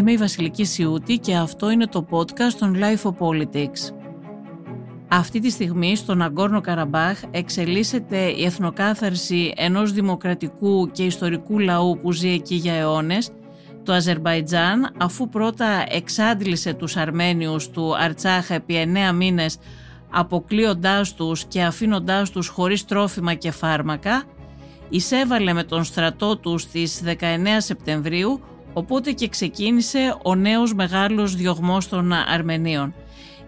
Είμαι η Βασιλική Σιούτη και αυτό είναι το podcast των Life of Politics. Αυτή τη στιγμή στον Αγκόρνο Καραμπάχ εξελίσσεται η εθνοκάθαρση ενός δημοκρατικού και ιστορικού λαού που ζει εκεί για αιώνες, το Αζερμπαϊτζάν, αφού πρώτα εξάντλησε τους Αρμένιους του Αρτσάχα επί εννέα μήνες αποκλείοντάς τους και αφήνοντάς τους χωρίς τρόφιμα και φάρμακα, εισέβαλε με τον στρατό τους στις 19 Σεπτεμβρίου, οπότε και ξεκίνησε ο νέος μεγάλος διωγμός των Αρμενίων.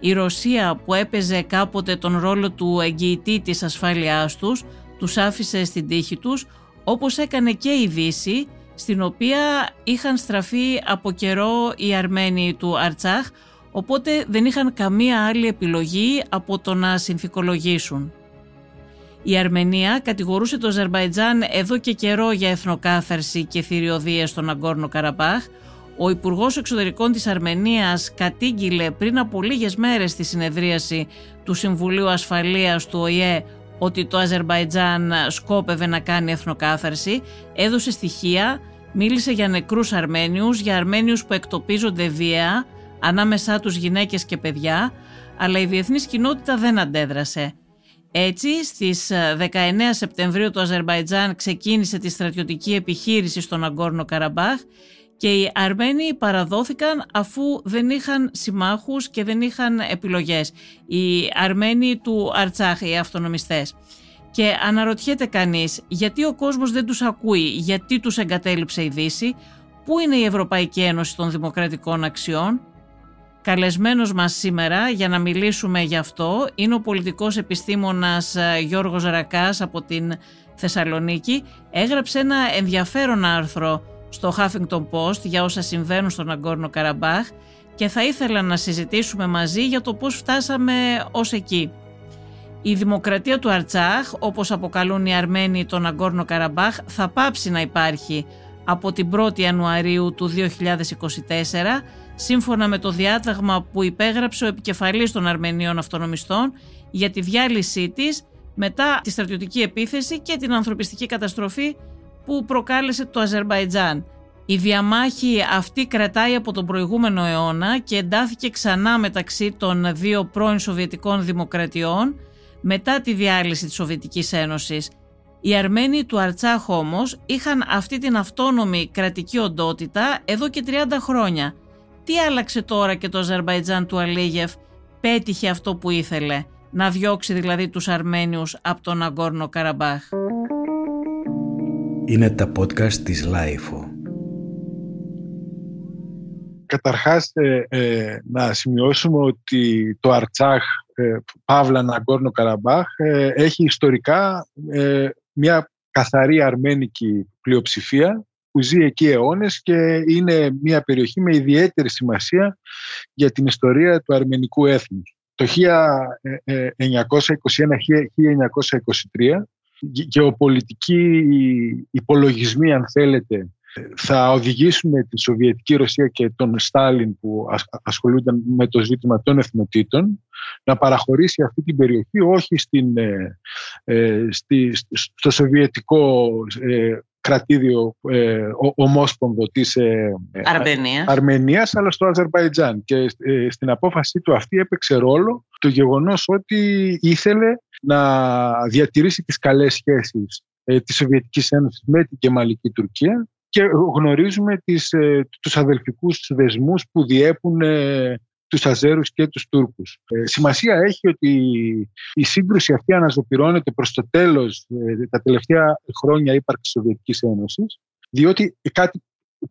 Η Ρωσία που έπαιζε κάποτε τον ρόλο του εγγυητή της ασφάλειάς τους, τους άφησε στην τύχη τους, όπως έκανε και η Δύση, στην οποία είχαν στραφεί από καιρό οι Αρμένοι του Αρτσάχ, οπότε δεν είχαν καμία άλλη επιλογή από το να συνθηκολογήσουν. Η Αρμενία κατηγορούσε το Αζερβαϊτζάν εδώ και καιρό για εθνοκάθαρση και θηριωδίες στον Αγκόρνο Καραμπάχ. Ο Υπουργός Εξωτερικών της Αρμενίας κατήγγειλε πριν από λίγες μέρες στη συνεδρίαση του Συμβουλίου Ασφαλείας του ΟΗΕ ότι το Αζερβαϊτζάν σκόπευε να κάνει εθνοκάθαρση, έδωσε στοιχεία, μίλησε για νεκρούς Αρμένιους, για Αρμένιους που εκτοπίζονται βία, ανάμεσά τους γυναίκες και παιδιά, αλλά η διεθνής κοινότητα δεν αντέδρασε. Έτσι, στις 19 ε, Σεπτεμβρίου το Αζερβαϊτζάν ξεκίνησε τη στρατιωτική επιχείρηση στον Αγκόρνο Καραμπάχ και οι Αρμένοι παραδόθηκαν αφού δεν είχαν συμμάχους και δεν είχαν επιλογές. Οι Αρμένοι του Αρτσάχ, οι αυτονομιστές. Και αναρωτιέται κανείς γιατί ο κόσμος δεν τους ακούει, γιατί τους εγκατέλειψε η Δύση, πού είναι η Ευρωπαϊκή Ένωση των Δημοκρατικών Αξιών, Καλεσμένος μας σήμερα για να μιλήσουμε γι' αυτό είναι ο πολιτικός επιστήμονας ε, Γιώργος Ρακάς από την Θεσσαλονίκη. Έγραψε ένα ενδιαφέρον άρθρο στο Huffington Post για όσα συμβαίνουν στον Αγκόρνο Καραμπάχ και θα ήθελα να συζητήσουμε μαζί για το πώς φτάσαμε ως εκεί. Η δημοκρατία του Αρτσάχ, όπως αποκαλούν οι Αρμένοι τον Αγκόρνο Καραμπάχ, θα πάψει να υπάρχει από την 1η Ιανουαρίου του 2024 σύμφωνα με το διάταγμα που υπέγραψε ο επικεφαλής των Αρμενίων Αυτονομιστών για τη διάλυσή της μετά τη στρατιωτική επίθεση και την ανθρωπιστική καταστροφή που προκάλεσε το Αζερμπαϊτζάν. Η διαμάχη αυτή κρατάει από τον προηγούμενο αιώνα και εντάθηκε ξανά μεταξύ των δύο πρώην Σοβιετικών δημοκρατιών μετά τη διάλυση της Σοβιετικής Ένωσης. Οι Αρμένοι του Αρτσάχ όμως είχαν αυτή την αυτόνομη κρατική οντότητα εδώ και 30 χρόνια τι άλλαξε τώρα και το Αζερβαϊτζάν του Αλίεφ; Πέτυχε αυτό που ήθελε, να διώξει δηλαδή τους Αρμένιους από το Ναγκόρνο Καραμπάχ. Είναι τα podcast της LiFO. Καταρχάς ε, ε, να σημειώσουμε ότι το Αρτσάχ ε, Παύλα Ναγκόρνο Καραμπάχ ε, έχει ιστορικά μια καθαρή αρμένικη πλειοψηφία που ζει εκεί αιώνες και είναι μια περιοχή με ιδιαίτερη σημασία για την ιστορία του αρμενικού έθνους. Το 1921-1923 γεωπολιτικοί υπολογισμοί, αν θέλετε, θα οδηγήσουν τη Σοβιετική Ρωσία και τον Στάλιν που ασχολούνταν με το ζήτημα των εθνοτήτων να παραχωρήσει αυτή την περιοχή όχι στην, ε, ε, στο Σοβιετικό ε, κρατήδιο ε, ομόσπονδο της ε, Αρμενίας. Αρμενίας αλλά στο Αζερβαϊτζάν και ε, στην απόφασή του αυτή έπαιξε ρόλο το γεγονός ότι ήθελε να διατηρήσει τις καλές σχέσεις ε, της Σοβιετικής Ένωσης με την Κεμαλική Τουρκία και γνωρίζουμε τις, ε, τους αδελφικούς δεσμούς που διέπουν τους Αζέρους και τους Τούρκους. Ε, σημασία έχει ότι η σύγκρουση αυτή αναζωπυρώνεται προς το τέλος ε, τα τελευταία χρόνια ύπαρξης Σοβιετικής Ένωσης, διότι κάτι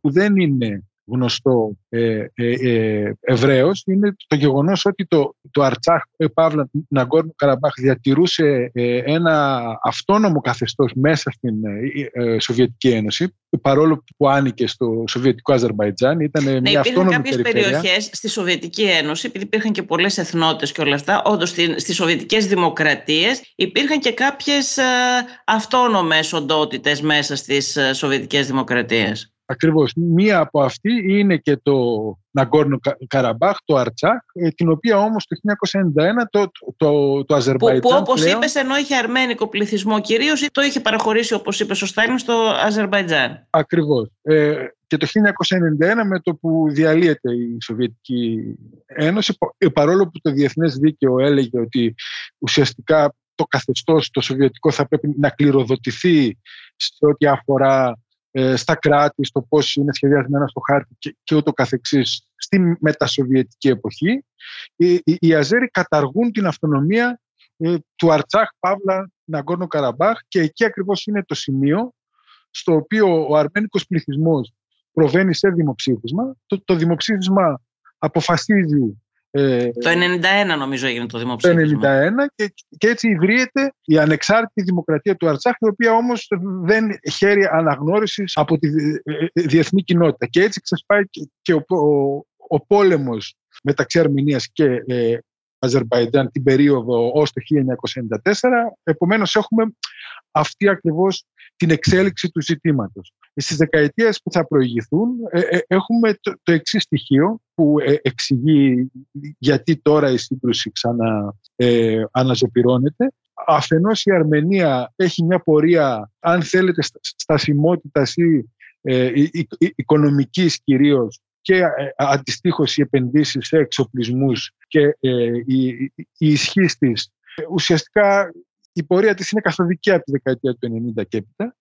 που δεν είναι γνωστό ε, ε, ε ευρέως είναι το γεγονός ότι το, το Αρτσάχ ε, Παύλα Ναγκόρνο Καραμπάχ διατηρούσε ε, ένα αυτόνομο καθεστώς μέσα στην Σοβιετική Ένωση παρόλο που άνοικε στο Σοβιετικό Αζερβαϊτζάν ήταν ναι, μια αυτόνομη κάποιες περιοχές στη Σοβιετική Ένωση επειδή υπήρχαν και πολλές εθνότητες και όλα αυτά όντως στις Σοβιετικές Δημοκρατίες υπήρχαν και κάποιες αυτόνομες οντότητες μέσα στις Σοβιετικές Δημοκρατίες Ακριβώς. Μία από αυτή είναι και το Ναγκόρνο Καραμπάχ, το Αρτσάχ, ε, την οποία όμως το 1991 το, το, το Αζερβαϊτζάν Που, που όπως πλέον... είπες ενώ είχε αρμένικο πληθυσμό κυρίως το είχε παραχωρήσει όπως είπε ο Στάλιν στο Αζερβαϊτζάν. Ακριβώς. Ε, Και το 1991 με το που διαλύεται η Σοβιετική Ένωση, παρόλο που το διεθνές δίκαιο έλεγε ότι ουσιαστικά το καθεστώς το σοβιετικό θα πρέπει να κληροδοτηθεί σε ό,τι αφορά ε, στα κράτη, στο πώς είναι σχεδιασμένα στο χάρτη και, και ούτω καθεξής στη μετασοβιετική εποχή, οι, οι, οι Αζέροι καταργούν την αυτονομία ε, του Αρτσάχ, Παύλα, Ναγκόρνο Καραμπάχ και εκεί ακριβώς είναι το σημείο στο οποίο ο αρμένικος πληθυσμός προβαίνει σε δημοψήφισμα. Το, το δημοψήφισμα αποφασίζει ε, το 91 νομίζω έγινε το δημοψήφισμα. Το 91 και, και έτσι ιδρύεται η ανεξάρτητη δημοκρατία του Αρτσάχ, η οποία όμως δεν χαίρει αναγνώρισης από τη διεθνή κοινότητα. Και έτσι ξεσπάει και, ο, ο, ο πόλεμος μεταξύ Αρμενίας και ε, Αζερβαϊτζάν την περίοδο ως το 1994. Επομένως έχουμε αυτή ακριβώς την εξέλιξη του ζητήματος. Στις δεκαετίες που θα προηγηθούν ε, ε, έχουμε το, το εξής στοιχείο που ε, εξηγεί γιατί τώρα η σύγκρουση ξανά ε, αναζωπυρώνεται. Αφενός η Αρμενία έχει μια πορεία, αν θέλετε, στασιμότητας ή ε, οικονομικής κυρίως και ε, αντιστοίχως οι επενδύσεις σε εξοπλισμούς και ε, η, η ισχύ της ουσιαστικά η πορεία της είναι καθοδική από τη δεκαετία του 90 και έπειτα.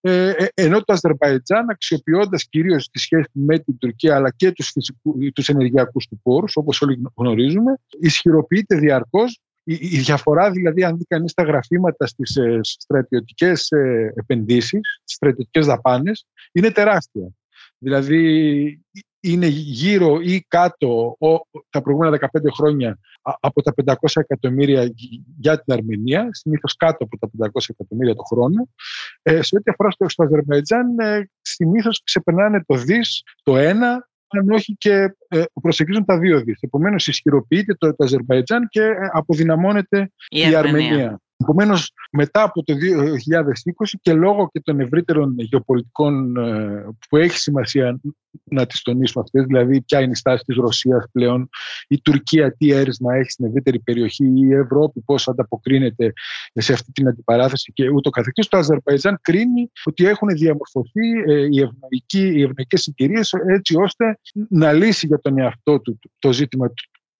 Ε, ε, ενώ το Αζερβαϊτζάν αξιοποιώντας κυρίως τη σχέση με την Τουρκία αλλά και τους, φυσικού, τους ενεργειακούς του πόρους όπως όλοι γνωρίζουμε ισχυροποιείται διαρκώς η, η διαφορά δηλαδή αν δει κανείς τα γραφήματα στις ε, στρατιωτικές ε, επενδύσεις, στις στρατιωτικές δαπάνες είναι τεράστια. Δηλαδή είναι γύρω ή κάτω τα προηγούμενα 15 χρόνια από τα 500 εκατομμύρια για την Αρμενία, συνήθως κάτω από τα 500 εκατομμύρια το χρόνο. Ε, σε ό,τι αφορά στο, στο Αζερβαϊτζάν, ε, συνήθως ξεπερνάνε το δις, το ένα, αν όχι και ε, προσεγγίζουν τα δύο δις. Επομένως ισχυροποιείται το, το Αζερβαϊτζάν και ε, αποδυναμώνεται η, η Αρμενία. Επομένως, μετά από το 2020 και λόγω και των ευρύτερων γεωπολιτικών ε, που έχει σημασία να τις τονίσουμε αυτές, δηλαδή ποια είναι η στάση της Ρωσίας πλέον, η Τουρκία τι έρισμα έχει στην ευρύτερη περιοχή, η Ευρώπη πώς ανταποκρίνεται σε αυτή την αντιπαράθεση και ούτω καθεξής. Το Αζερβαϊτζάν κρίνει ότι έχουν διαμορφωθεί ε, οι, ευνοϊκοί, οι ευνοϊκές συγκυρίες έτσι ώστε να λύσει για τον εαυτό του το ζήτημα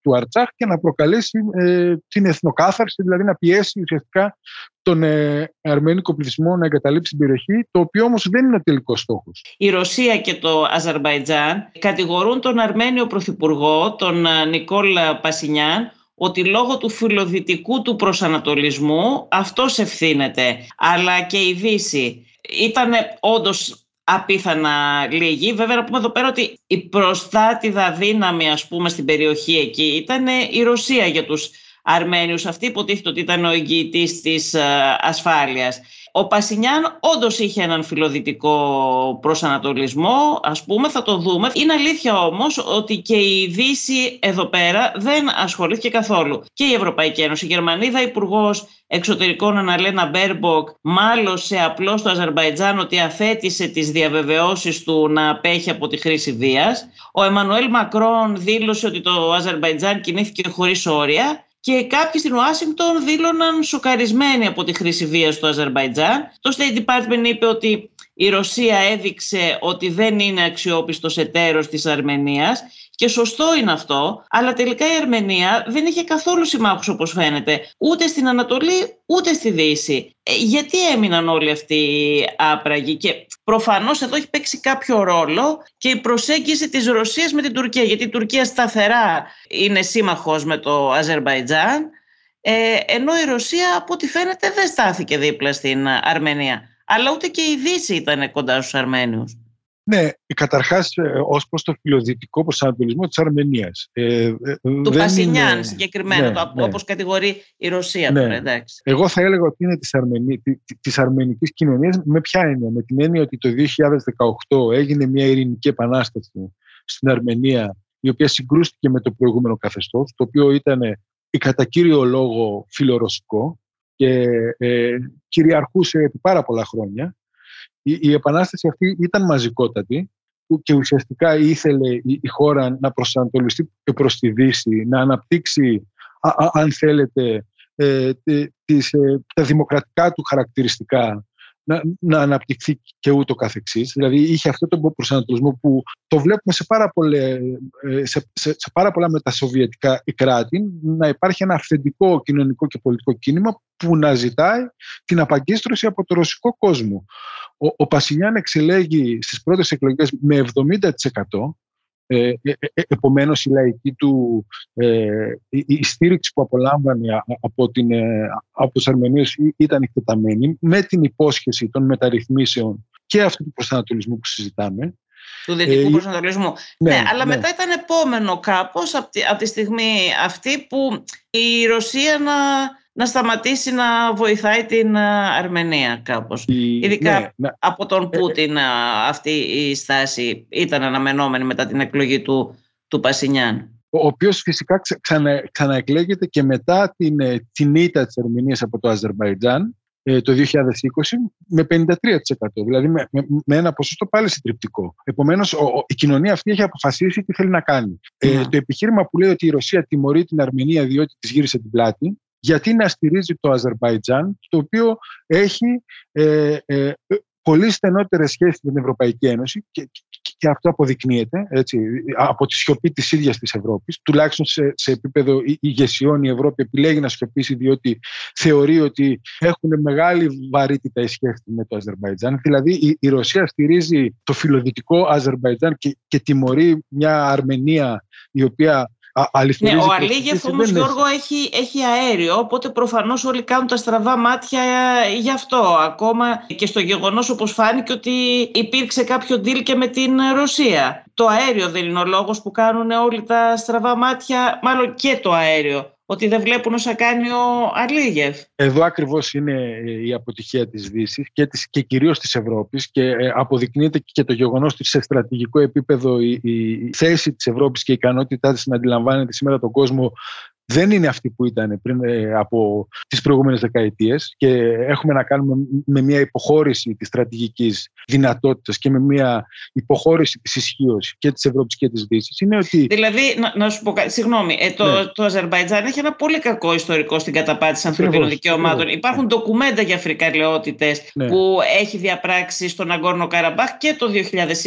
του Αρτσάχ και να προκαλέσει ε, την εθνοκάθαρση, δηλαδή να πιέσει ουσιαστικά τον ε, αρμένικο πληθυσμό να εγκαταλείψει την περιοχή, το οποίο όμως δεν είναι ο τελικός στόχος. Η Ρωσία και το Αζερβαϊτζάν κατηγορούν τον Αρμένιο Πρωθυπουργό, τον ε, Νικόλ Πασινιάν, ότι λόγω του φιλοδυτικού του προσανατολισμού αυτός ευθύνεται, αλλά και η Δύση. Ήταν όντως απίθανα λίγοι. Βέβαια να πούμε εδώ πέρα ότι η προστάτηδα δύναμη ας πούμε στην περιοχή εκεί ήταν η Ρωσία για τους Αρμένιους. Αυτή υποτίθεται ότι ήταν ο εγγυητής της ε, ασφάλειας. Ο Πασινιάν όντως είχε έναν φιλοδυτικό προσανατολισμό, ας πούμε, θα το δούμε. Είναι αλήθεια όμως ότι και η Δύση εδώ πέρα δεν ασχολήθηκε καθόλου. Και η Ευρωπαϊκή Ένωση, η Γερμανίδα Υπουργός Εξωτερικών Αναλένα Μπέρμποκ μάλωσε απλώς στο Αζερβαϊτζάν ότι αθέτησε τις διαβεβαιώσεις του να απέχει από τη χρήση βίας. Ο Εμμανουέλ Μακρόν δήλωσε ότι το Αζερβαϊτζάν κινήθηκε χωρίς όρια και κάποιοι στην Ουάσιγκτον δήλωναν σοκαρισμένοι από τη χρήση βίας στο Αζερβαϊτζάν. Το State Department είπε ότι η Ρωσία έδειξε ότι δεν είναι αξιόπιστος εταίρος της Αρμενίας και σωστό είναι αυτό, αλλά τελικά η Αρμενία δεν είχε καθόλου συμμάχους όπως φαίνεται, ούτε στην Ανατολή ούτε στη Δύση. Ε, γιατί έμειναν όλοι αυτοί άπραγοι; Και προφανώς εδώ έχει παίξει κάποιο ρόλο και η προσέγγιση της Ρωσίας με την Τουρκία, γιατί η Τουρκία σταθερά είναι σύμμαχος με το Αζερβαϊτζάν, ε, ενώ η Ρωσία από ό,τι φαίνεται δεν στάθηκε δίπλα στην Αρμενία. Αλλά ούτε και η Δύση ήταν κοντά στους Αρμένιους. Ναι, καταρχάς ε, ως προς το φιλοδυτικό προσανατολισμό της Αρμενίας. Ε, ε, του Πασινιάν είναι... συγκεκριμένα, ναι, ναι. όπως κατηγορεί η Ρωσία ναι. τώρα, εντάξει. Εγώ θα έλεγα ότι είναι της Αρμενι... της αρμενικής κοινωνίας με ποια έννοια; Με την έννοια ότι το 2018 έγινε μια ειρηνική επανάσταση στην Αρμενία, η οποία συγκρούστηκε με το προηγούμενο καθεστώς, το οποίο ήταν κατά κύριο λόγο φιλορωσικό και ε, κυριαρχούσε επί πάρα πολλά χρόνια η, η επανάσταση αυτή ήταν μαζικότατη και ουσιαστικά ήθελε η, χώρα να προσανατολιστεί προς τη Δύση, να αναπτύξει, αν θέλετε, ε, τις, ε, τα δημοκρατικά του χαρακτηριστικά να, να αναπτυχθεί και ούτω καθεξής. Δηλαδή είχε αυτό τον προσανατολισμό που το βλέπουμε σε πάρα, πολλέ, σε, σε, σε πάρα πολλά μετασοβιετικά κράτη να υπάρχει ένα αυθεντικό κοινωνικό και πολιτικό κίνημα που να ζητάει την απαγκίστρωση από το ρωσικό κόσμο. Ο, ο Πασινιάν εξελέγει στις πρώτες εκλογές με 70% ε, ε, ε, επομένως η λαϊκή του ε, η, στήριξη που απολάμβανε από, την, από τους Αρμενίους ήταν εκτεταμένη με την υπόσχεση των μεταρρυθμίσεων και αυτού του προσανατολισμού που συζητάμε του δυτικού ε, προσανατολισμού. Ναι, ναι αλλά ναι. μετά ήταν επόμενο κάπως από τη, από τη στιγμή αυτή που η Ρωσία να να σταματήσει να βοηθάει την ε, Αρμενία κάπως. Ειδικά ναι, ναι. από τον ε, ε, Πούτιν αυτή η στάση ήταν αναμενόμενη μετά την εκλογή του, του Πασινιάν. Ο οποίος φυσικά ξανα, ξαναεκλέγεται και μετά την, την ήττα της Αρμενίας από το Αζερβαϊτζάν το 2020 με 53%. Δηλαδή με, με, ένα ποσοστό πάλι συντριπτικό. Επομένως η κοινωνία αυτή έχει αποφασίσει τι θέλει να κάνει. Ε, το επιχείρημα που λέει ότι η Ρωσία τιμωρεί την Αρμενία διότι της γύρισε την πλάτη γιατί να στηρίζει το Αζερβαϊτζάν, το οποίο έχει ε, ε, πολύ στενότερες σχέσεις με την Ευρωπαϊκή Ένωση και, και αυτό αποδεικνύεται έτσι, από τη σιωπή της ίδιας της Ευρώπης. Τουλάχιστον σε, σε επίπεδο ηγεσιών η Ευρώπη επιλέγει να σιωπήσει διότι θεωρεί ότι έχουν μεγάλη βαρύτητα οι σχέσεις με το Αζερβαϊτζάν. Δηλαδή η, η Ρωσία στηρίζει το φιλοδυτικό Αζερβαϊτζάν και, και τιμωρεί μια Αρμενία η οποία ναι, ο Αλίγεφ όμως Γιώργο έχει, έχει αέριο, οπότε προφανώς όλοι κάνουν τα στραβά μάτια γι' αυτό. Ακόμα και στο γεγονός όπως φάνηκε ότι υπήρξε κάποιο deal και με την Ρωσία. Το αέριο δεν είναι ο λόγος που κάνουν όλοι τα στραβά μάτια, μάλλον και το αέριο ότι δεν βλέπουν όσα κάνει ο Αλίγεφ. Εδώ ακριβώς είναι η αποτυχία της Δύσης και, της, και κυρίως της Ευρώπης και ε, αποδεικνύεται και το γεγονός ότι σε στρατηγικό επίπεδο η, η θέση της Ευρώπης και η ικανότητά της να αντιλαμβάνεται σήμερα τον κόσμο δεν είναι αυτή που ήταν πριν ε, από τις προηγούμενες δεκαετίες και έχουμε να κάνουμε με μια υποχώρηση της στρατηγικής δυνατότητας και με μια υποχώρηση της ισχύως και της Ευρώπης και της Δύσης είναι ότι... Δηλαδή, να, να σου πω κάτι, συγγνώμη, ε, το, ναι. το Αζερβαϊτζάν έχει ένα πολύ κακό ιστορικό στην καταπάτηση ανθρωπίνων δικαιωμάτων. Υπάρχουν ναι. ντοκουμέντα για φρικαλαιότητες ναι. που έχει διαπράξει στον Αγκόρνο Καραμπάχ και το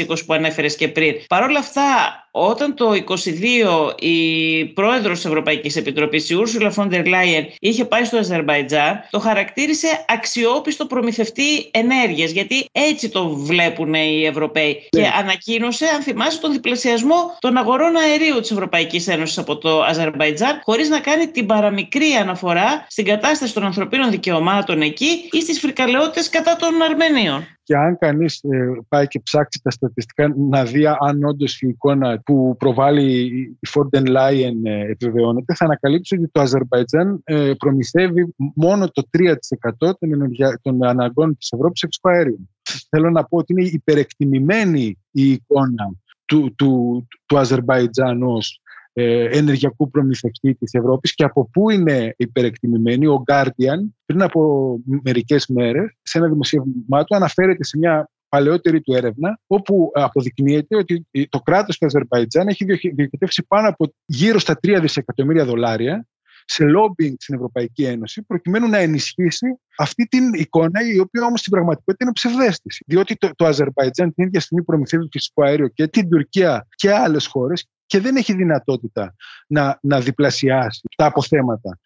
2020 που ανέφερες και πριν. Παρ' όλα αυτά, όταν το 2022 η πρόεδρος της Ευρωπαϊκής Επιτροπής, η Ursula von der Leyen, είχε πάει στο Αζερβαϊτζάν, το χαρακτήρισε αξιόπιστο προμηθευτή ενέργειας, γιατί έτσι το βλέπουν οι Ευρωπαίοι. Ναι. Και ανακοίνωσε, αν θυμάσαι, τον διπλασιασμό των αγορών αερίου της Ευρωπαϊκής Ένωσης από το Αζερβαϊτζάν, χωρίς να κάνει την παραμικρή αναφορά στην κατάσταση των ανθρωπίνων δικαιωμάτων εκεί ή στις φρικαλαιότητες κατά των Αρμενίων και αν κανείς ε, πάει και ψάξει τα στατιστικά να δει αν όντως η εικόνα που προβάλλει η Forden Leyen ε, επιβεβαιώνεται, θα ανακαλύψει ότι το Αζερβαϊτζάν ε, προμηθεύει μόνο το 3% των, ενεργεια... των αναγκών της Ευρώπης εξωαέριων. Θέλω να πω ότι είναι υπερεκτιμημένη η εικόνα του, του, του Αζερβαϊτζάν ως ε, ενεργειακού προμηθευτής της Ευρώπης και από πού είναι υπερεκτιμημένη. Ο Guardian πριν από μερικές μέρες σε ένα δημοσίευμά του αναφέρεται σε μια παλαιότερη του έρευνα, όπου αποδεικνύεται ότι το κράτος του Αζερβαϊτζάν έχει διοικητεύσει πάνω από γύρω στα 3 δισεκατομμύρια δολάρια σε lobbying στην Ευρωπαϊκή Ένωση, προκειμένου να ενισχύσει αυτή την εικόνα, η οποία όμως στην πραγματικότητα είναι ψευδέστηση. Διότι το, το Αζερβαϊτζάν την ίδια στιγμή προμηθεύει φυσικό αέριο και την Τουρκία και άλλες χώρες και δεν έχει δυνατότητα να, να διπλασιάσει τα αποθέματα.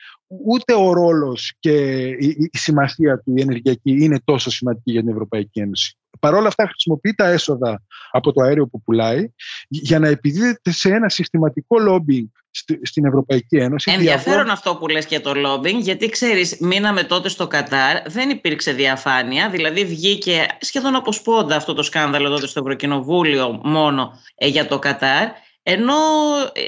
Ούτε ο ρόλος και η, η σημασία του η ενεργειακή είναι τόσο σημαντική για την Ευρωπαϊκή Ένωση. Παρ' όλα αυτά χρησιμοποιεί τα έσοδα από το αέριο που πουλάει για να επιδίδεται σε ένα συστηματικό lobbying στην Ευρωπαϊκή Ένωση. Ενδιαφέρον αυτό που λες για το lobbying, γιατί ξέρεις, μείναμε τότε στο Κατάρ, δεν υπήρξε διαφάνεια, δηλαδή βγήκε σχεδόν από σπόντα αυτό το σκάνδαλο τότε στο Ευρωκοινοβούλιο μόνο ε, για το Κατάρ ενώ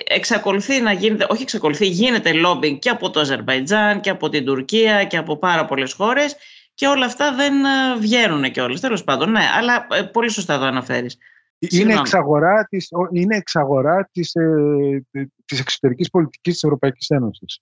εξακολουθεί να γίνεται, όχι εξακολουθεί, γίνεται lobbying και από το Αζερβαϊτζάν και από την Τουρκία και από πάρα πολλές χώρες και όλα αυτά δεν ε, βγαίνουν και όλες. Τέλος πάντων, ναι, αλλά ε, πολύ σωστά το αναφέρεις. Είναι εξαγορά της, είναι εξαγορά της, ε, της εξωτερικής πολιτικής της Ευρωπαϊκής Ένωσης.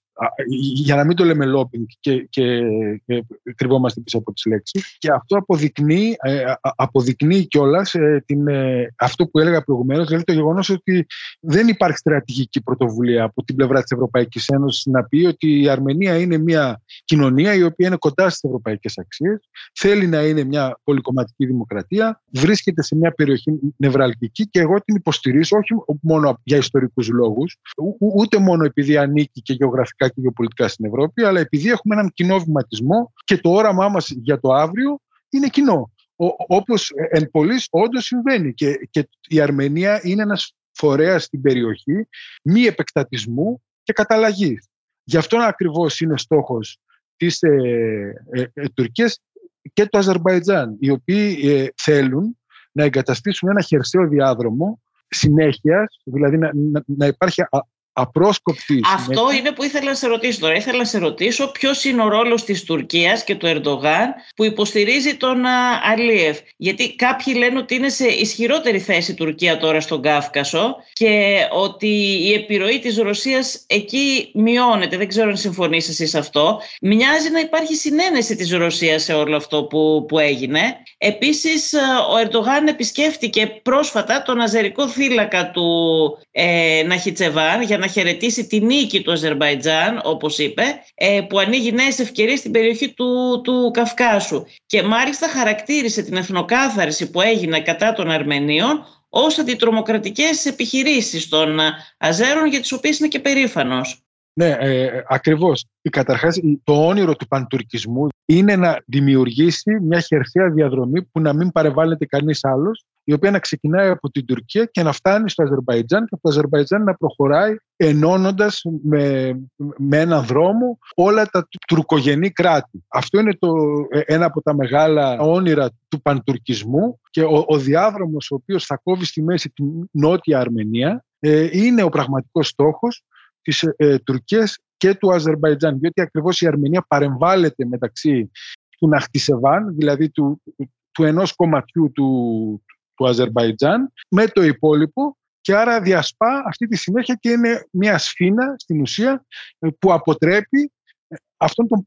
Για να μην το λέμε lobbying και, και, και κρυβόμαστε πίσω από τις λέξεις. Και αυτό αποδεικνύει, ε, αποδεικνύει κιόλας ε, την, ε, αυτό που έλεγα προηγουμένως, δηλαδή το γεγονός ότι δεν υπάρχει στρατηγική πρωτοβουλία από την πλευρά της Ευρωπαϊκής Ένωσης να πει ότι η Αρμενία είναι μια κοινωνία η οποία είναι κοντά στις ευρωπαϊκές αξίες, θέλει να είναι μια πολυκομματική δημοκρατία, βρίσκεται σε μια περιοχή νευραλγική και εγώ την υποστηρίζω όχι μόνο για ιστορικούς λόγους, ούτε μόνο επειδή ανήκει και γεωγραφικά και γεωπολιτικά στην Ευρώπη, αλλά επειδή έχουμε έναν κοινό βηματισμό και το όραμά μας για το αύριο είναι κοινό. Όπως εν πολλής όντως συμβαίνει και, και η Αρμενία είναι ένας φορέας στην περιοχή μη επεκτατισμού και καταλλαγής. Γι' αυτό ακριβώς είναι στόχος της ε, ε, ε, Τουρκίας και του Αζερμπαϊτζάν, οι οποίοι ε, θέλουν να εγκαταστήσουν ένα χερσαίο διάδρομο συνέχειας, δηλαδή να, να, να υπάρχει απρόσκοπτη. Αυτό είναι που ήθελα να σε ρωτήσω τώρα. Ήθελα να σε ρωτήσω ποιος είναι ο ρόλος της Τουρκίας και του Ερντογάν που υποστηρίζει τον Αλίεφ. Γιατί κάποιοι λένε ότι είναι σε ισχυρότερη θέση η Τουρκία τώρα στον Κάφκασο και ότι η επιρροή της Ρωσίας εκεί μειώνεται. Δεν ξέρω αν συμφωνείς εσύ σε αυτό. Μοιάζει να υπάρχει συνένεση της Ρωσίας σε όλο αυτό που, που έγινε. Επίσης, ο Ερντογάν επισκέφτηκε πρόσφατα τον αζερικό θύλακα του ε, Ναχιτσεβάν για να χαιρετήσει τη νίκη του Αζερβαϊτζάν, όπως είπε, ε, που ανοίγει νέες ευκαιρίες στην περιοχή του, του Καυκάσου. Και μάλιστα χαρακτήρισε την εθνοκάθαρση που έγινε κατά των Αρμενίων ως αντιτρομοκρατικές επιχειρήσεις των Αζέρων για τις οποίες είναι και περήφανος. Ναι, ε, ακριβώς. Καταρχάς, το όνειρο του παντουρκισμού είναι να δημιουργήσει μια χερσαία διαδρομή που να μην παρεμβάλλεται κανείς άλλος, η οποία να ξεκινάει από την Τουρκία και να φτάνει στο Αζερβαϊτζάν και από το Αζερβαϊτζάν να προχωράει ενώνοντας με, με έναν δρόμο όλα τα τουρκογενή κράτη. Αυτό είναι το, ε, ένα από τα μεγάλα όνειρα του παντουρκισμού και ο, ο διάδρομος ο οποίος θα κόβει στη μέση την Νότια Αρμενία ε, είναι ο πραγματικός στόχος της ε, Τουρκίας και του Αζερβαϊτζάν, διότι ακριβώς η Αρμενία παρεμβάλλεται μεταξύ του Ναχτισεβάν, δηλαδή του, του ενός κομματιού του, του Αζερβαϊτζάν, με το υπόλοιπο και άρα διασπά αυτή τη συνέχεια και είναι μια σφήνα στην ουσία ε, που αποτρέπει ε, αυτόν τον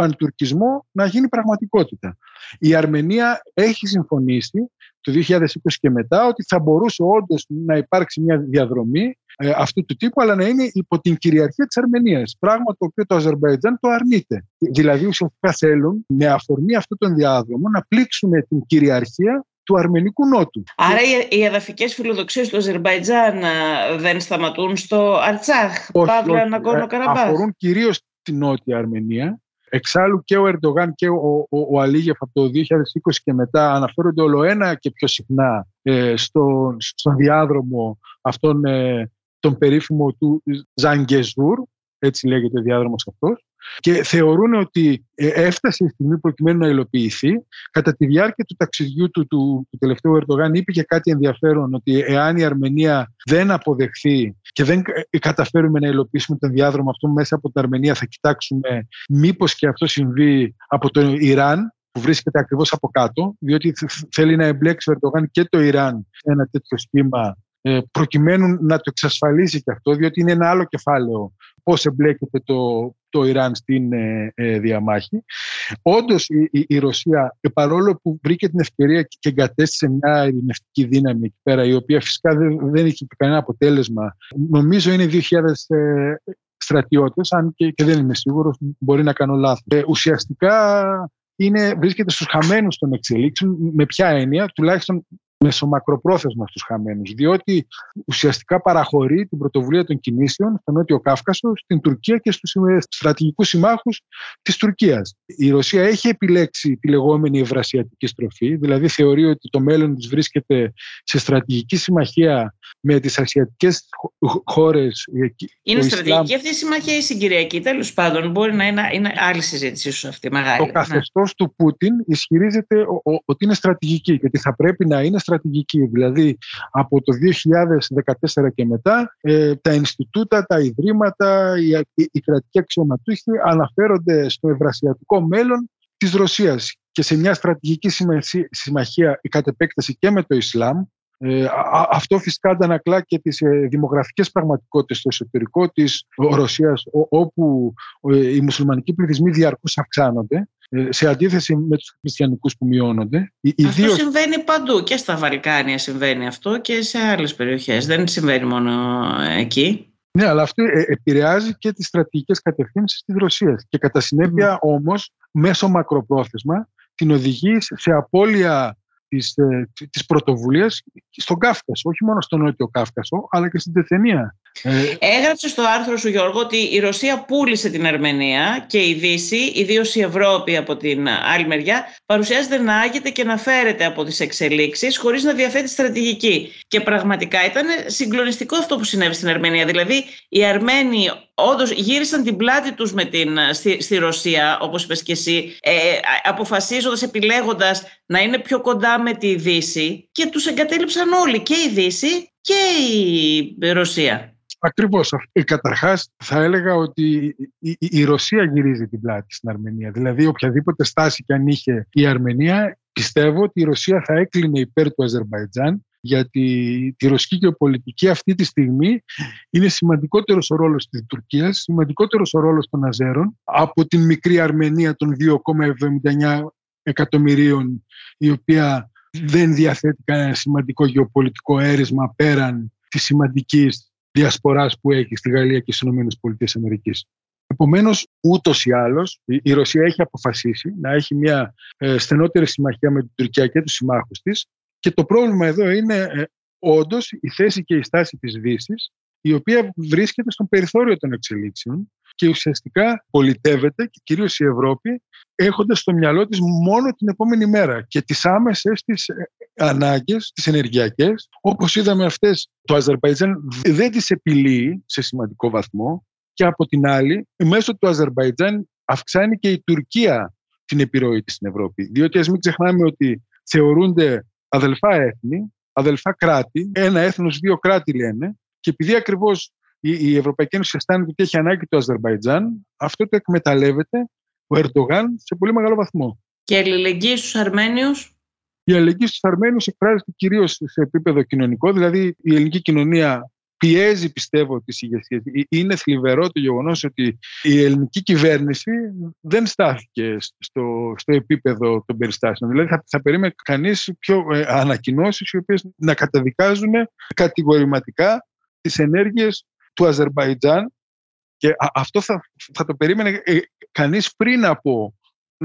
παντουρκισμό να γίνει πραγματικότητα. Η Αρμενία έχει συμφωνήσει το 2020 και μετά ότι θα μπορούσε όντως να υπάρξει μια διαδρομή ε, αυτού του τύπου, αλλά να είναι υπό την κυριαρχία της Αρμενίας. Πράγμα το οποίο το Αζερβαϊτζάν το αρνείται. Δηλαδή, ουσιαστικά θέλουν με αφορμή αυτόν τον διάδρομο να πλήξουν την κυριαρχία του Αρμενικού Νότου. Άρα οι εδαφικές φιλοδοξίες του Αζερβαϊτζάν ε, δεν σταματούν στο Αρτσάχ, Παύλα Ναγκόνο Καραμπάχ; Αφορούν κυρίως την Νότια Αρμενία. Εξάλλου και ο Ερντογάν και ο, ο, ο Αλίγεφ από το 2020 και μετά αναφέρονται όλο ένα και πιο συχνά ε, στο, στον διάδρομο αυτόν ε, τον περίφημο του Ζαγκεζούρ, έτσι λέγεται ο διάδρομος αυτός, και θεωρούν ότι ε, έφτασε η στιγμή προκειμένου να υλοποιηθεί. Κατά τη διάρκεια του ταξιδιού του, του, του τελευταίου Ερντογάν είπε και κάτι ενδιαφέρον ότι εάν η Αρμενία δεν αποδεχθεί και δεν ε, καταφέρουμε να υλοποιήσουμε τον διάδρομο αυτό μέσα από την Αρμενία θα κοιτάξουμε μήπως και αυτό συμβεί από το Ιράν που βρίσκεται ακριβώς από κάτω, διότι θέλει να εμπλέξει ο Ερντογάν και το Ιράν σε ένα τέτοιο σχήμα ε, προκειμένου να το εξασφαλίσει και αυτό, διότι είναι ένα άλλο κεφάλαιο πώς εμπλέκεται το, το Ιράν στην ε, ε, διαμάχη. Όντως η, η, Ρωσία, παρόλο που βρήκε την ευκαιρία και εγκατέστησε μια ειρηνευτική δύναμη εκεί πέρα, η οποία φυσικά δεν, δεν είχε κανένα αποτέλεσμα, νομίζω είναι 2.000 ε, στρατιώτες, αν και, και, δεν είμαι σίγουρος, μπορεί να κάνω λάθος. Ε, ουσιαστικά είναι, βρίσκεται στους χαμένους των εξελίξεων, με ποια έννοια, τουλάχιστον μεσομακροπρόθεσμα στους χαμένους, διότι ουσιαστικά παραχωρεί την πρωτοβουλία των κινήσεων στο Νότιο Κάφκασο, στην Τουρκία και στους στρατηγικούς συμμάχους της Τουρκίας. Η Ρωσία έχει επιλέξει τη λεγόμενη ευρασιατική στροφή, δηλαδή θεωρεί ότι το μέλλον της βρίσκεται σε στρατηγική συμμαχία με τις ασιατικές χώρες. Είναι στρατηγική αυτή η συμμαχία ή συγκυριακή, τέλος πάντων. Μπορεί να είναι, είναι άλλη συζήτηση ίσως αυτή, μεγάλη. Το ναι. καθεστώς του Πούτιν ισχυρίζεται ότι είναι στρατηγική και ότι θα πρέπει να είναι στρατηγική. Δηλαδή από το 2014 και μετά ε, τα Ινστιτούτα, τα Ιδρύματα, οι, οι, οι κρατικοί αξιωματούχοι αναφέρονται στο ευρασιατικό μέλλον της Ρωσίας και σε μια στρατηγική συμμαχία η κατ' επέκταση και με το Ισλάμ Ε, αυτό φυσικά αντανακλά και τις ε, δημογραφικές πραγματικότητες στο εσωτερικό της Ρωσίας όπου ε, οι μουσουλμανικοί πληθυσμοί διαρκώς αυξάνονται σε αντίθεση με τους χριστιανικούς που μειώνονται. Αυτό συμβαίνει παντού και στα Βαλκάνια συμβαίνει αυτό και σε άλλες περιοχές. Δεν συμβαίνει μόνο εκεί. Ναι, αλλά αυτό επηρεάζει και τις στρατηγικές κατευθύνσεις της Ρωσίας και κατά συνέπεια mm. όμως μέσω μακροπρόθεσμα την οδηγεί σε απώλεια της, ε, της πρωτοβουλίας στον Κάφκασο, όχι μόνο στον Νότιο Κάφκασο, αλλά και στην Τεθενία. Ε, Έγραψε στο άρθρο σου Γιώργο ότι η Ρωσία πούλησε την Αρμενία και η Δύση, ιδίως η Ευρώπη από την άλλη μεριά, παρουσιάζεται να άγεται και να φέρεται από τις εξελίξεις χωρίς να διαθέτει στρατηγική. Και πραγματικά ήταν συγκλονιστικό αυτό που συνέβη στην Αρμενία. Δηλαδή οι Αρμένοι όντως γύρισαν την πλάτη τους με την, στη, στη Ρωσία, όπως είπες και εσύ, ε, αποφασίζοντας, επιλέγοντας να είναι πιο κοντά με τη Δύση και τους εγκατέλειψαν όλοι, και η Δύση και η Ρωσία. Ακριβώς. Ε, καταρχάς θα έλεγα ότι η, Ρωσία γυρίζει την πλάτη στην Αρμενία. Δηλαδή οποιαδήποτε στάση και αν είχε η Αρμενία πιστεύω ότι η Ρωσία θα έκλεινε υπέρ του Αζερβαϊτζάν γιατί τη ρωσική γεωπολιτική αυτή τη στιγμή είναι σημαντικότερος ο ρόλος της Τουρκίας, σημαντικότερος ο ρόλος των Αζέρων από την μικρή Αρμενία των 2,79 εκατομμυρίων η οποία δεν διαθέτει κανένα σημαντικό γεωπολιτικό αίρισμα πέραν της σημαντικής διασποράς που έχει στη Γαλλία και στις ΗΠΑ. Επομένως, ούτως ή άλλως, η Ρωσία έχει αποφασίσει να έχει μια ε, στενότερη συμμαχία με την Τουρκία και τους συμμάχους της. Και το πρόβλημα εδώ είναι ε, όντως η θέση και η στάση της Δύσης, η οποία βρίσκεται στον περιθώριο των εξελίξεων και ουσιαστικά πολιτεύεται και κυρίως η Ευρώπη έχοντας στο μυαλό της μόνο την επόμενη μέρα και τις άμεσες τη ανάγκες, τις ενεργειακές. Όπως είδαμε αυτές, το Αζερβαϊτζάν δεν τις επιλύει σε σημαντικό βαθμό και από την άλλη, μέσω του Αζερβαϊτζάν αυξάνει και η Τουρκία την επιρροή της στην Ευρώπη. Διότι ας μην ξεχνάμε ότι θεωρούνται αδελφά έθνη, αδελφά κράτη, ένα έθνος, δύο κράτη λένε, και επειδή ακριβώς η Ευρωπαϊκή Ένωση αισθάνεται ότι έχει ανάγκη το Αζερβαϊτζάν, αυτό το εκμεταλλεύεται ο Ερντογάν σε πολύ μεγάλο βαθμό. Και αλληλεγγύη στους Αρμένιους; Η αλληλεγγύη στους Αρμένου εκφράζεται κυρίως σε επίπεδο κοινωνικό, δηλαδή η ελληνική κοινωνία πιέζει, πιστεύω, τις ηγεσίες. Είναι θλιβερό το γεγονός ότι η ελληνική κυβέρνηση δεν στάθηκε στο, στο επίπεδο των περιστάσεων. Δηλαδή, θα, θα περίμενε κανείς πιο ε, ανακοινώσεις οι οποίες να καταδικάζουν κατηγορηματικά τις ενέργειες του Αζερβαϊτζάν. Και αυτό θα, θα το περίμενε ε, κανείς πριν από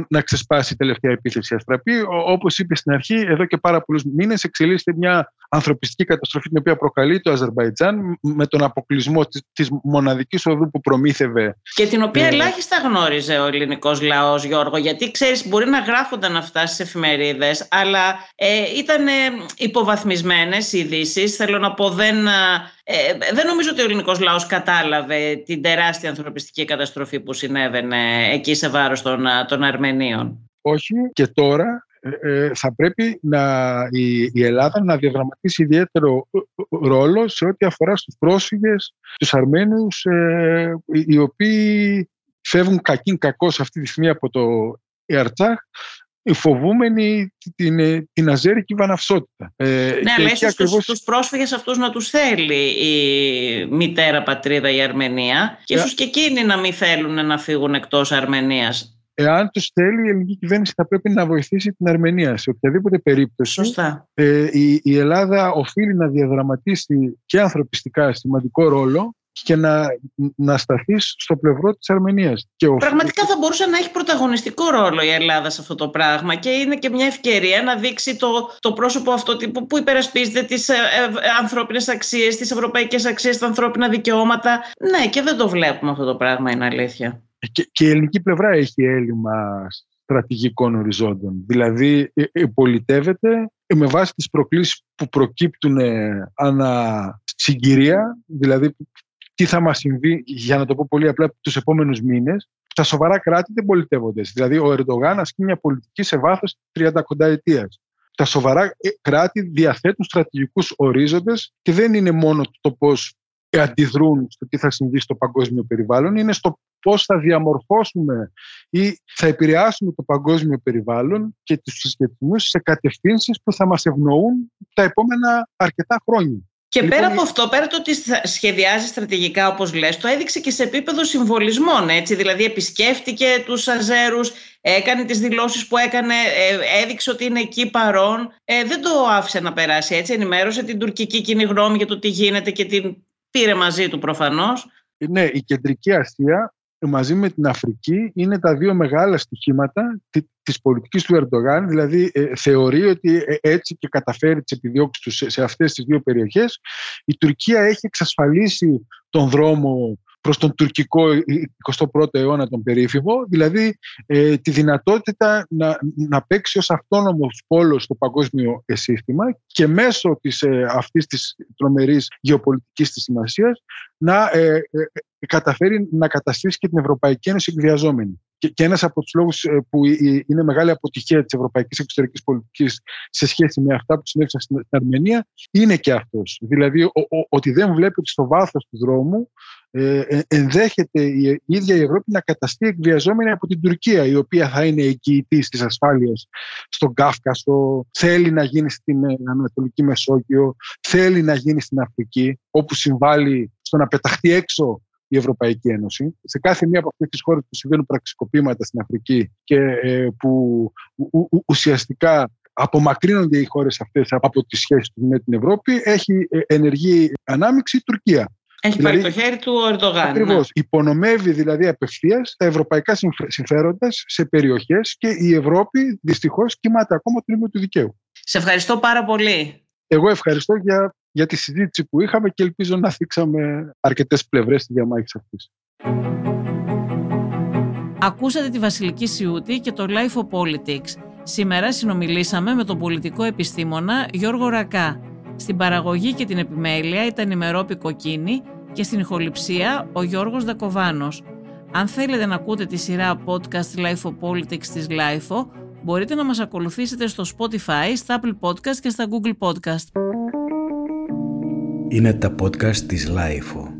να ξεσπάσει η τελευταία επίθεση αστραπή. Όπως είπες στην αρχή, εδώ και πάρα πολλούς μήνες εξελίσσεται μια ανθρωπιστική καταστροφή την οποία προκαλεί το Αζερβαϊτζάν με τον αποκλεισμό της μοναδικής οδού που προμήθευε. Και την οποία ε, ελάχιστα γνώριζε ο ελληνικός λαός, Γιώργο, γιατί ξέρεις, μπορεί να γράφονταν αυτά στις εφημερίδες, αλλά ε, ήταν υποβαθμισμένες οι ειδήσει. Θέλω να πω, δεν. Ε, δεν νομίζω ότι ο ελληνικός λαός κατάλαβε την τεράστια ανθρωπιστική καταστροφή που συνέβαινε εκεί σε βάρος των, των Αρμενίων. Όχι και τώρα ε, ε, θα πρέπει να, η, η, Ελλάδα να διαδραματίσει ιδιαίτερο ρόλο σε ό,τι αφορά στους πρόσφυγες, τους Αρμένους, οι οποίοι φεύγουν κακήν κακός αυτή τη στιγμή από το Ερτσάχ φοβούμενοι την, την αζέρικη βαναυσότητα. Ε, ναι, αλλά ίσως ακριβώς... τους, πρόσφυγες αυτούς να τους θέλει η μητέρα πατρίδα η Αρμενία και ίσως και εκείνοι να μην θέλουν να φύγουν εκτός Αρμενίας. Εάν τους θέλει, η ελληνική κυβέρνηση θα πρέπει να βοηθήσει την Αρμενία σε οποιαδήποτε περίπτωση. Σωστά. Ε, η, η Ελλάδα οφείλει να διαδραματίσει και ανθρωπιστικά σημαντικό ρόλο και να, να σταθεί στο πλευρό της Αρμενίας. Και Πραγματικά θα μπορούσε να έχει πρωταγωνιστικό ρόλο η Ελλάδα σε αυτό το πράγμα και είναι και μια ευκαιρία να δείξει το, το πρόσωπο αυτό που υπερασπίζεται τις ε, ε, ανθρώπινες αξίες, τις ευρωπαϊκές αξίες, τα ανθρώπινα δικαιώματα. Ναι, και δεν το βλέπουμε αυτό το πράγμα, είναι αλήθεια. Και, και η ελληνική πλευρά έχει έλλειμμα στρατηγικών οριζόντων. Δηλαδή, ε, ε, πολιτεύεται με βάση τις προκλήσεις που προκύπτουν ανά συγκυρία, δηλαδή τι θα μας συμβεί, για να το πω πολύ απλά, τους επόμενους μήνες, τα σοβαρά κράτη δεν πολιτεύονται. Δηλαδή, ο Ερντογάν ασκεί μια πολιτική σε βάθος 30 κονταετίας. Τα σοβαρά ε, κράτη διαθέτουν στρατηγικούς ορίζοντες και δεν είναι μόνο το πώς αντιδρούν στο τι θα συμβεί στο παγκόσμιο περιβάλλον, είναι στο πώς θα διαμορφώσουμε ή θα επηρεάσουμε το παγκόσμιο περιβάλλον και τους συσχετισμούς σε κατευθύνσεις που θα μας ευνοούν τα επόμενα αρκετά χρόνια. Και λοιπόν, πέρα από αυτό, πέρα το ότι σχεδιάζει στρατηγικά όπως λες, το έδειξε και σε επίπεδο συμβολισμών, έτσι, δηλαδή επισκέφτηκε τους Αζέρους, έκανε τις δηλώσεις που έκανε, ε, έδειξε ότι είναι εκεί παρόν, ε, δεν το άφησε να περάσει έτσι, ενημέρωσε την τουρκική κοινή γνώμη για το τι γίνεται και την πήρε μαζί του προφανώς. Ναι, η Κεντρική Ασία μαζί με την Αφρική είναι τα δύο μεγάλα στοιχήματα της πολιτικής του Ερντογάν, δηλαδή ε, θεωρεί ότι ε, έτσι και καταφέρει τις επιδιώξεις του σε, σε αυτές τις δύο περιοχές. Η Τουρκία έχει εξασφαλίσει τον δρόμο προς τον τουρκικό 21ο αιώνα τον περίφημο, δηλαδή ε, τη δυνατότητα να, να παίξει ως αυτόνομος πόλος στο παγκόσμιο σύστημα και μέσω της, ε, αυτής της τρομερής γεωπολιτικής της σημασίας να ε, καταφέρει να καταστήσει και την Ευρωπαϊκή Ένωση εκβιαζόμενη. Και, και ένας από τους λόγους που είναι μεγάλη αποτυχία της ευρωπαϊκής εξωτερικής πολιτικής σε σχέση με αυτά που συνέβησαν στην Αρμενία είναι και αυτός. Δηλαδή ότι δεν βλέπει ότι στο βάθος του δρόμου ε, ε, ενδέχεται η ίδια η Ευρώπη να καταστεί εκβιαζόμενη από την Τουρκία, η οποία θα είναι εγγυητής της ασφάλειας στον Κάφκασο, θέλει να γίνει στην ε, Ανατολική Μεσόγειο, θέλει να γίνει στην Αφρική, όπου συμβάλλει στο να πεταχτεί έξω η Ευρωπαϊκή Ένωση. Σε κάθε μία από αυτές τις χώρες που συμβαίνουν πραξικοπήματα στην Αφρική και που ουσιαστικά απομακρύνονται οι χώρες αυτές από τις σχέσεις τους με την Ευρώπη, έχει ενεργή ανάμειξη η Τουρκία. Έχει δηλαδή, πάρει το χέρι του ο Ερντογάν. Ακριβώς. Ναι. Υπονομεύει δηλαδή απευθείας τα ευρωπαϊκά συμφέροντα σε περιοχές και η Ευρώπη δυστυχώς κοιμάται ακόμα το νήμο του δικαίου. Σε ευχαριστώ πάρα πολύ. Εγώ ευχαριστώ για, για τη συζήτηση που είχαμε και ελπίζω να θίξαμε αρκετές πλευρές στη διαμάχη αυτή. Ακούσατε τη Βασιλική Σιούτη και το Life of Politics. Σήμερα συνομιλήσαμε με τον πολιτικό επιστήμονα Γιώργο Ρακά. Στην παραγωγή και την επιμέλεια ήταν η Μερόπη Κοκκίνη και στην ηχοληψία ο Γιώργος Δακοβάνος. Αν θέλετε να ακούτε τη σειρά podcast Life of Politics της Life μπορείτε να μας ακολουθήσετε στο Spotify, στα Apple Podcast και στα Google Podcast. Είναι τα podcast της Life